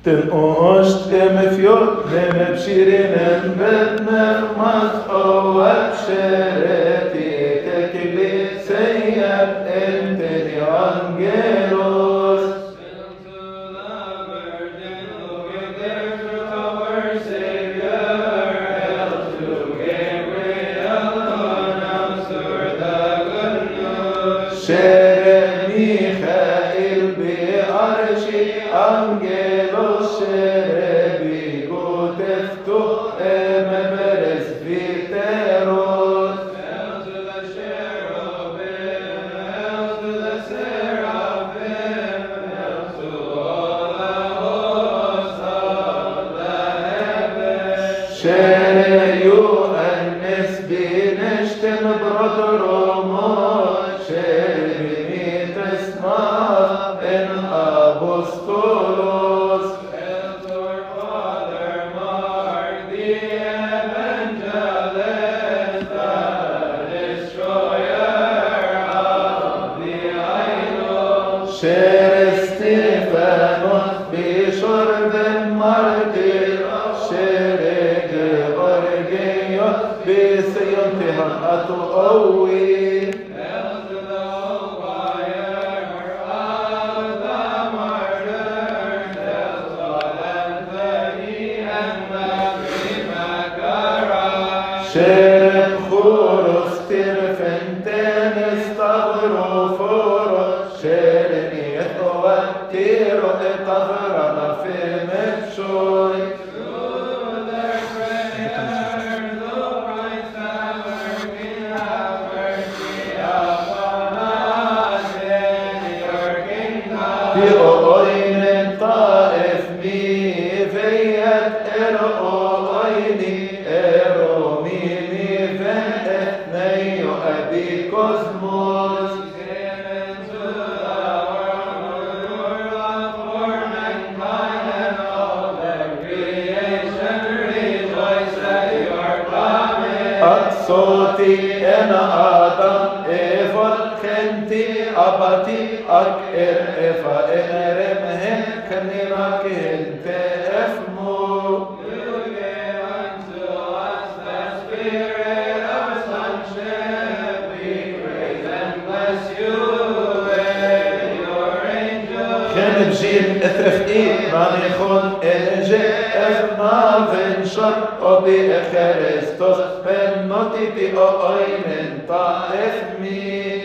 Ten është e me fjot dhe me pëshirin e në vetë me mas o e pëshere ti te kibli se jep e në të një angel الفرق هل أتؤول אקר אף הארם הם כנראה כהנטף מו Jim etref i man ikhon elje ef er ma ven shot o bi ekherestos ben noti bi o oinen ta ef mi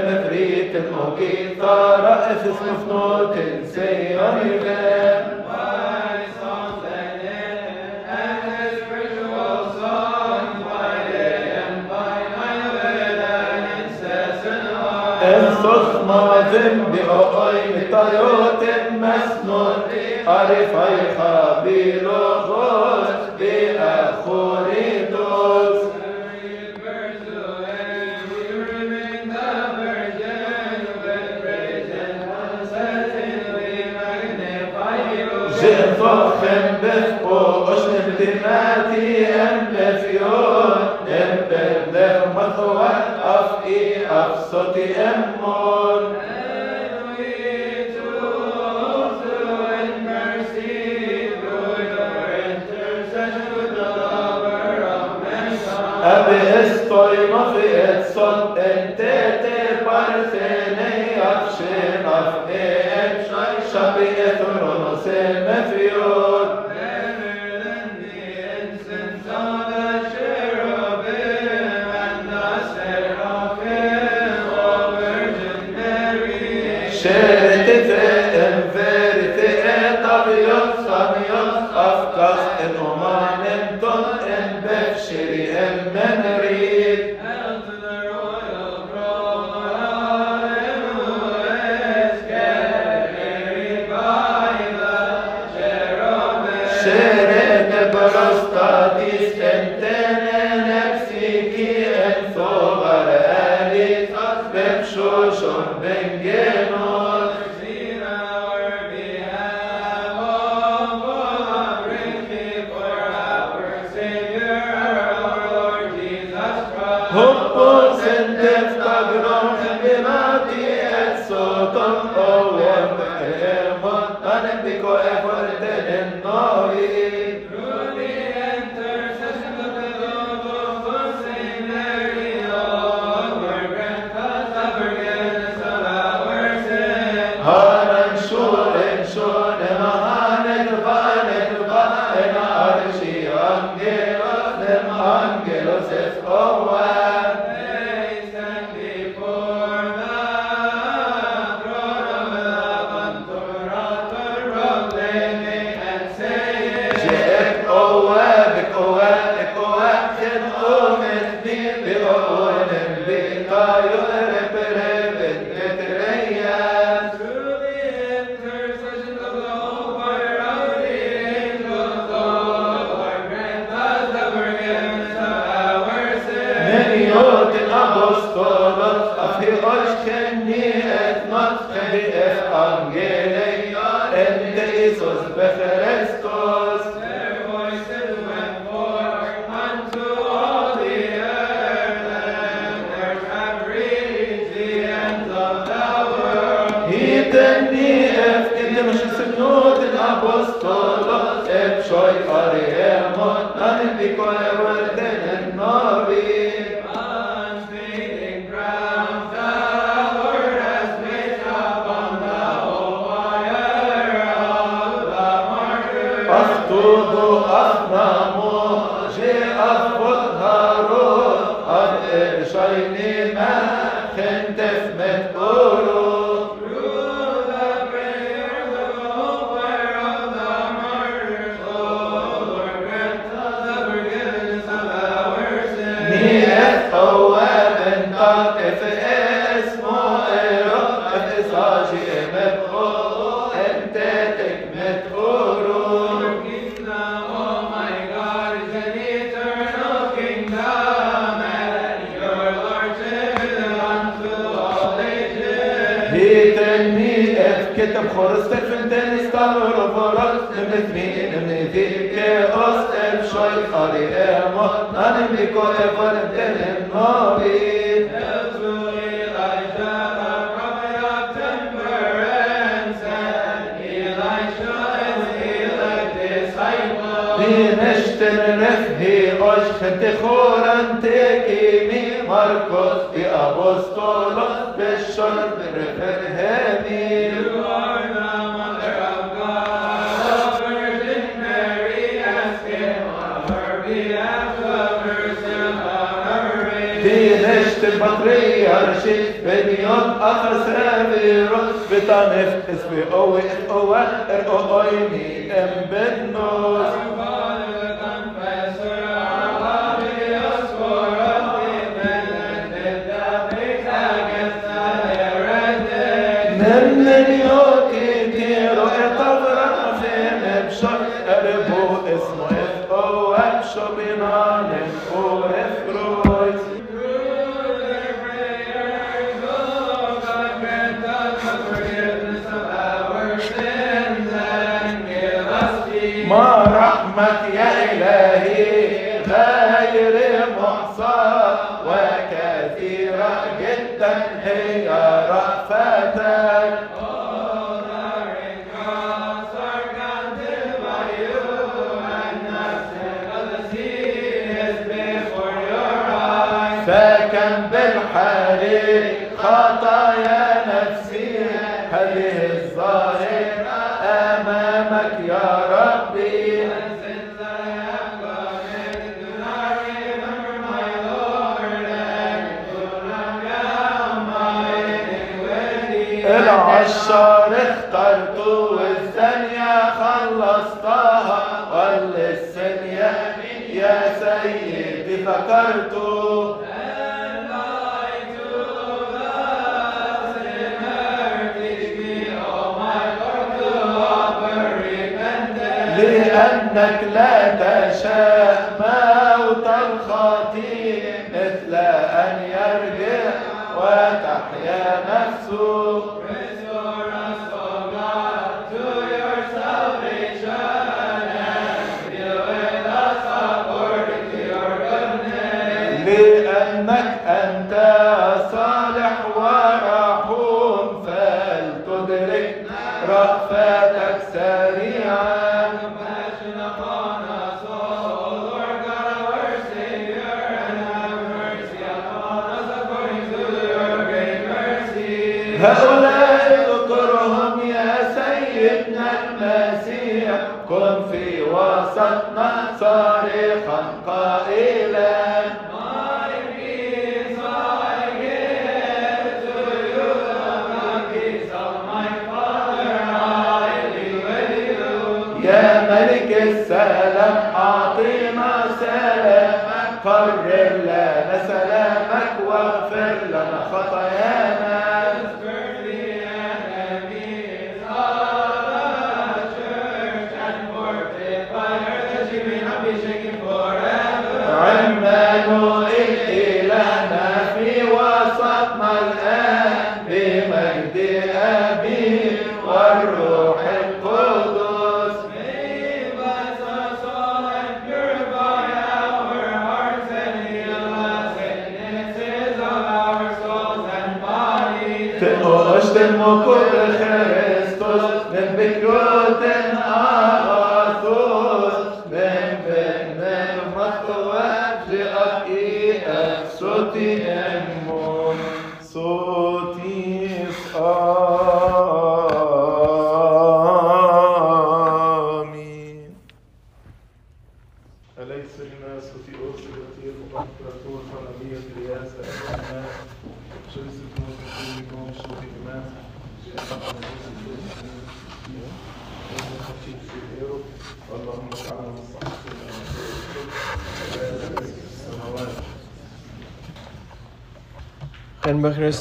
ten frit ten okitara es es mos no ten se arive Arifai Chai دمعتي أنبى في يوم دمبر ده مثوى أفئي أفصتي أم Yeah. خرست الفنتين استالور فرز لمثمين لمثيك أس الشي خريئة أنا بكو أفر بدن الناري نشتنف هي أشخت خورن تكيمي مركز في أبوستولوس بالشرب رفرهاني פטריארשית בניות אחר סבירות וטנף אסבי אוי אוי אוי אוי אוי אוי אוי لأنك لا تشاء موت الخطيئ مثل أن يرجع وتحيا نفسه هؤلاء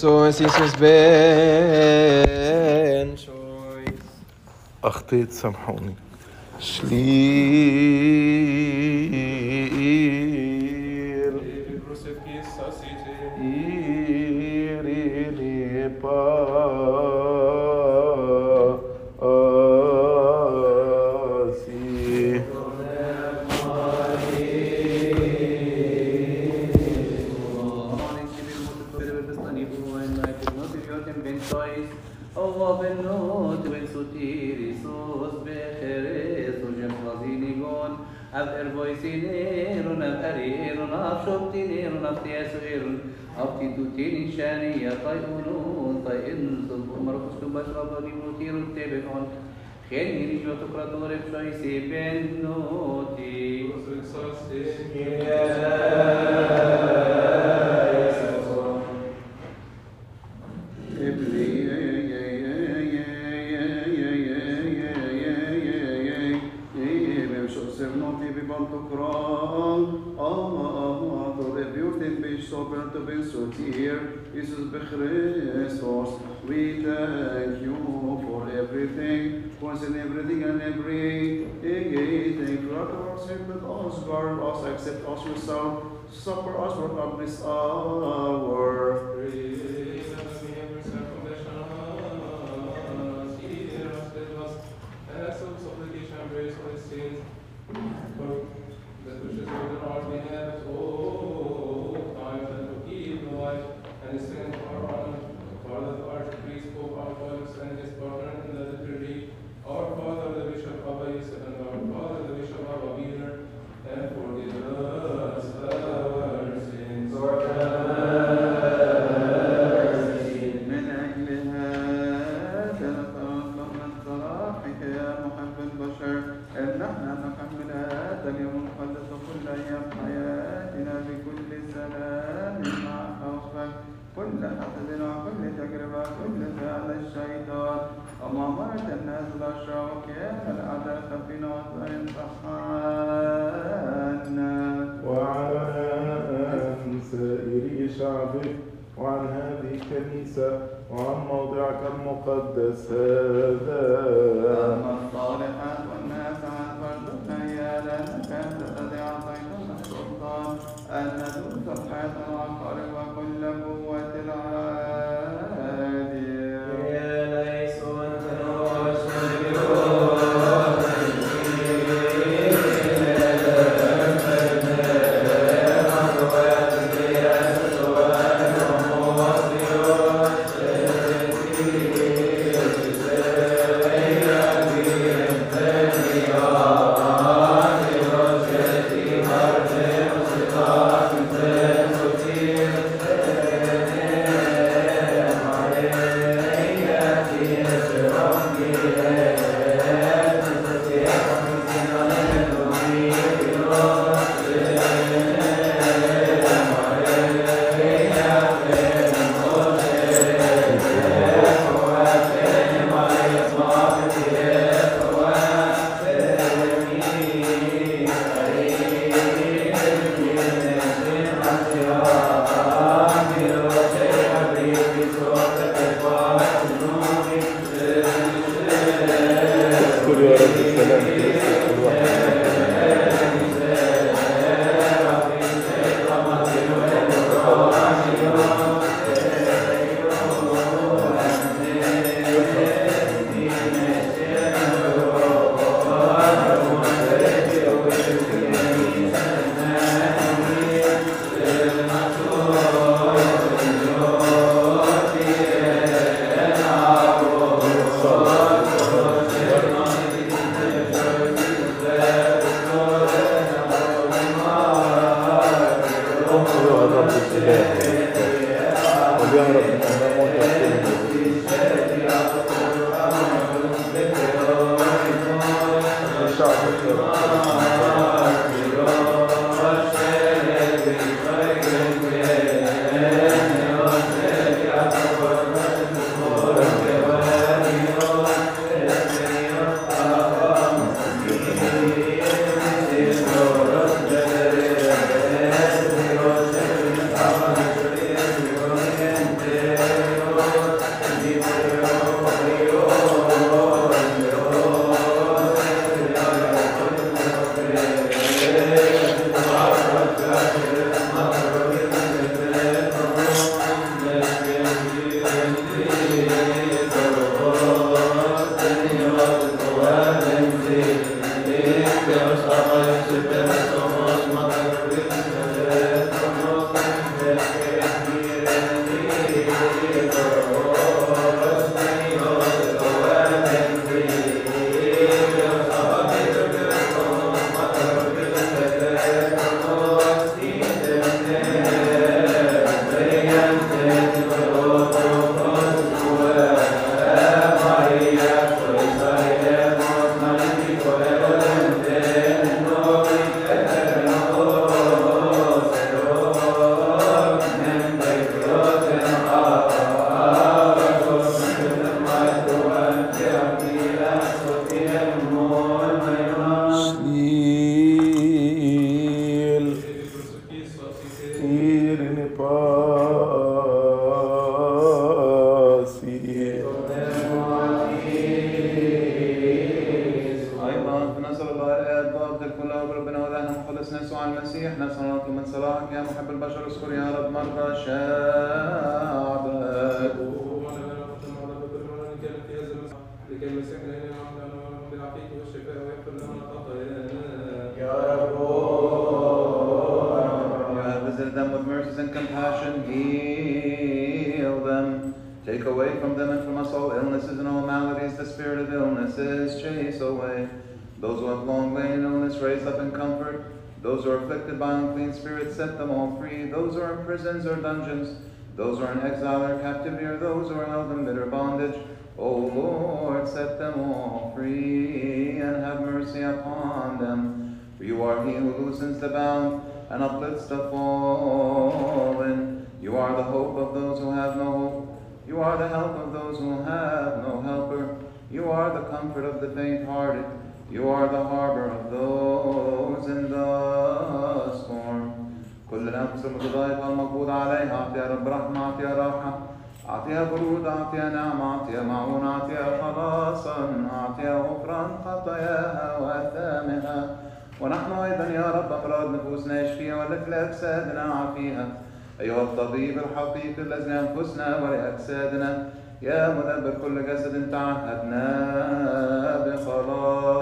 so es ist es ben choice achte zum honig schlie Jesus Christ, we thank you for everything, once in everything and every thing. our us, help us, guard us, accept us, resound, suffer us, for up this hour. those who are in prisons or dungeons, those who are in exile or captivity, or those who are held in bitter bondage. O Lord, set them all free and have mercy upon them. For you are he who loosens the bound and uplifts the fallen. You are the hope of those who have no hope. You are the help of those who have no helper. You are the comfort of the faint-hearted. You are the harbor of those in the storm. كل نفس بغايتها مقبوضة عليها أعطيها رب رحمة أعطيها راحة أعطيها برود أعطيها نعمة أعطيها معونة أعطيها خلاصا أعطيها غفرا خطاياها وآثامها ونحن أيضا يا رب أمراض نفوسنا يشفيها ولكل لأجسادنا عافيها أيها الطبيب الحقيقي الذي لأنفسنا ولأجسادنا يا مدبر كل جسد تعهدنا بخلاصك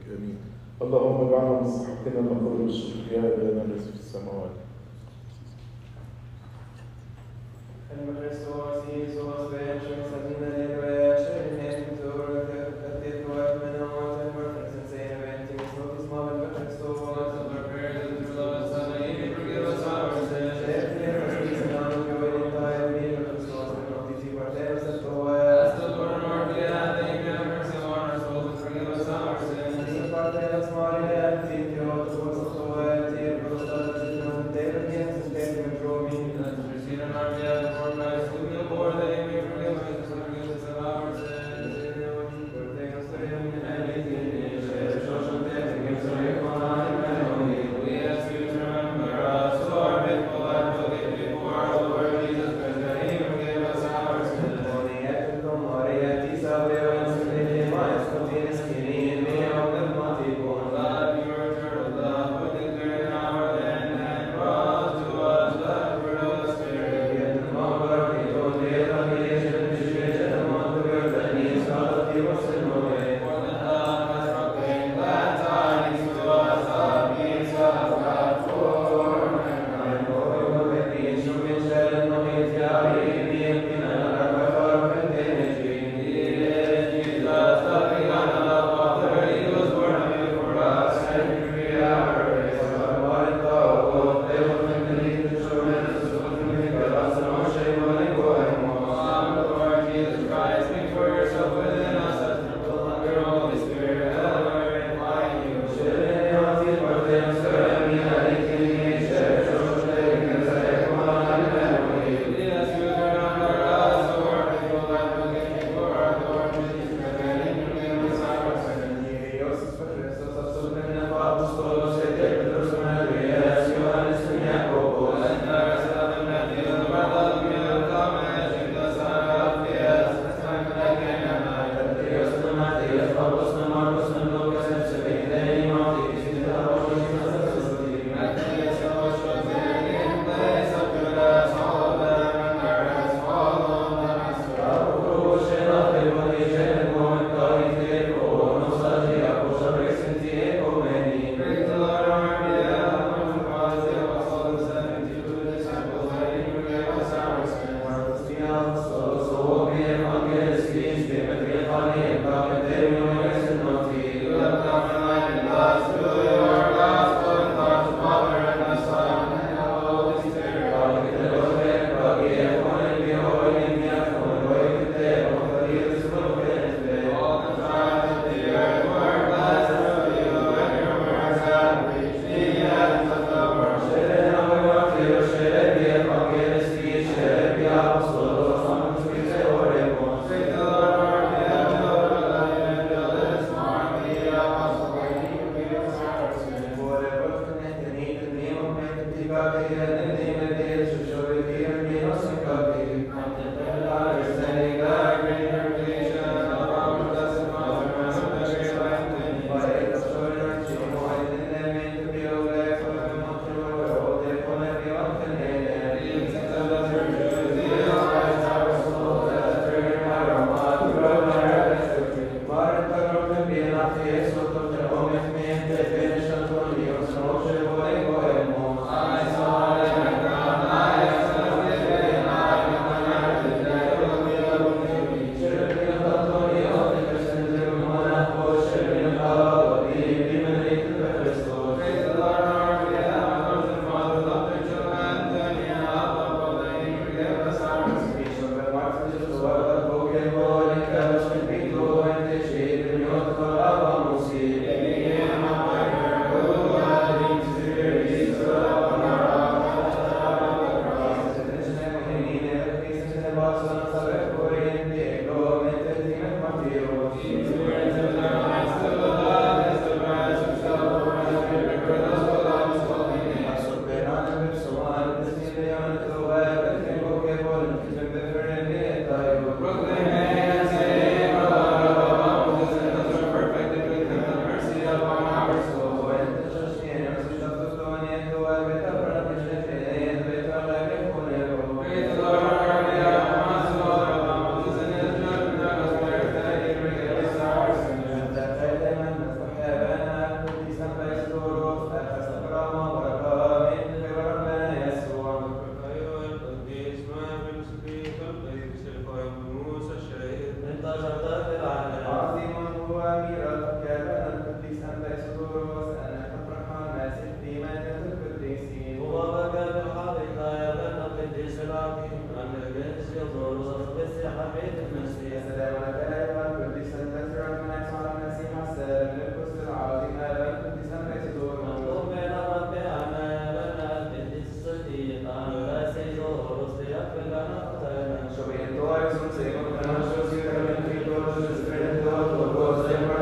برحمتك امين اللهم اجعلنا من صحتنا نقر الشكر يا ابانا الذي في السماوات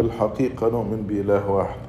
في الحقيقة نؤمن بإله واحد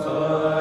الصلاة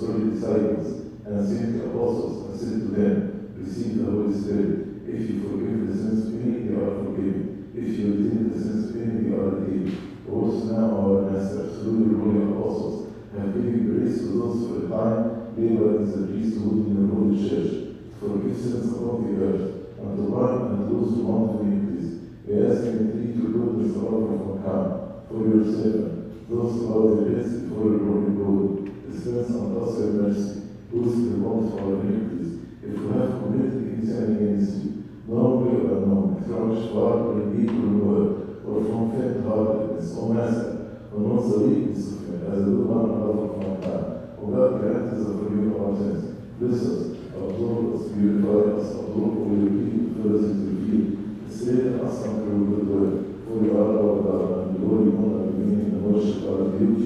solid disciples and saint apostles and said to them, Receive the Holy Spirit. If you forgive the sins of any, they are forgiven. If you redeem the sins of any, they are redeemed. Also now our through the holy apostles, have given grace to those for a time they were in the priesthood in the Holy Church, forgive sins upon the earth, and to one and those who want to increase. We ask and entreat your the O Lord, from God, for your servant. doce Padre, esse foi o promotor, descansam da sua mercê, busque bons favoritos, e foi comido que inicialmente, nobre a nome, transformado em ídolo, por fom fentado, descomeça, o nosso rico sofre, as do humano para confrontar, o gato que antes acolheu com a gente, pessoas, autores, espirituais, autores, políticos, filosofia, seja a ação provocadora, foi a o da glória humana, mim, hoje, para Deus,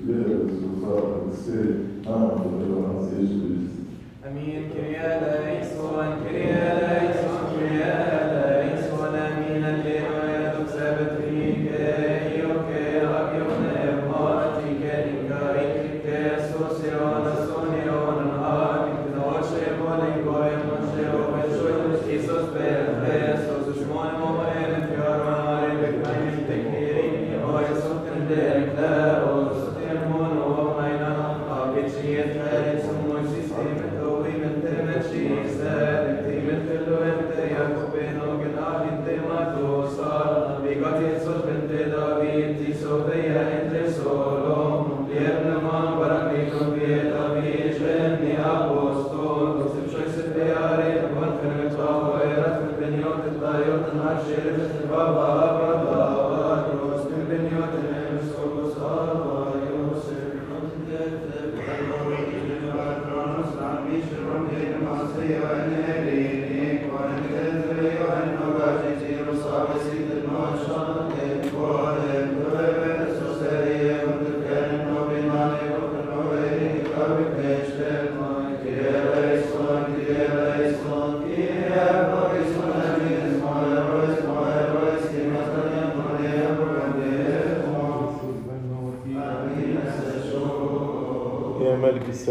Deus, os olhos, ser, amo, pelo anseio de Cristo. Amém. Criada, Exolan, Criada, Exolan, Criada, Exolan, Amina, Leroya, do Sabatri, Keio, Keio, Abiona, Ermoti, Keringai, Keio, Sosirona, Sonirona, Abit, Noche, Bona, Goya, Moshe, Obesho, Jesus, Beres, Besos, Shmon, Momer, Fiorona, Rebekani, Tekiri, Oya, الأكدار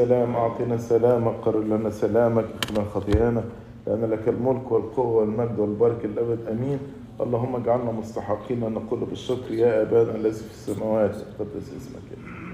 السلام أعطنا سلامك قرر لنا سلامك اغفر خطيانا لأن لك الملك والقوة والمجد والبركة الأبد أمين اللهم اجعلنا مستحقين أن نقول بالشكر يا أبانا الذي في السماوات قدس اسمك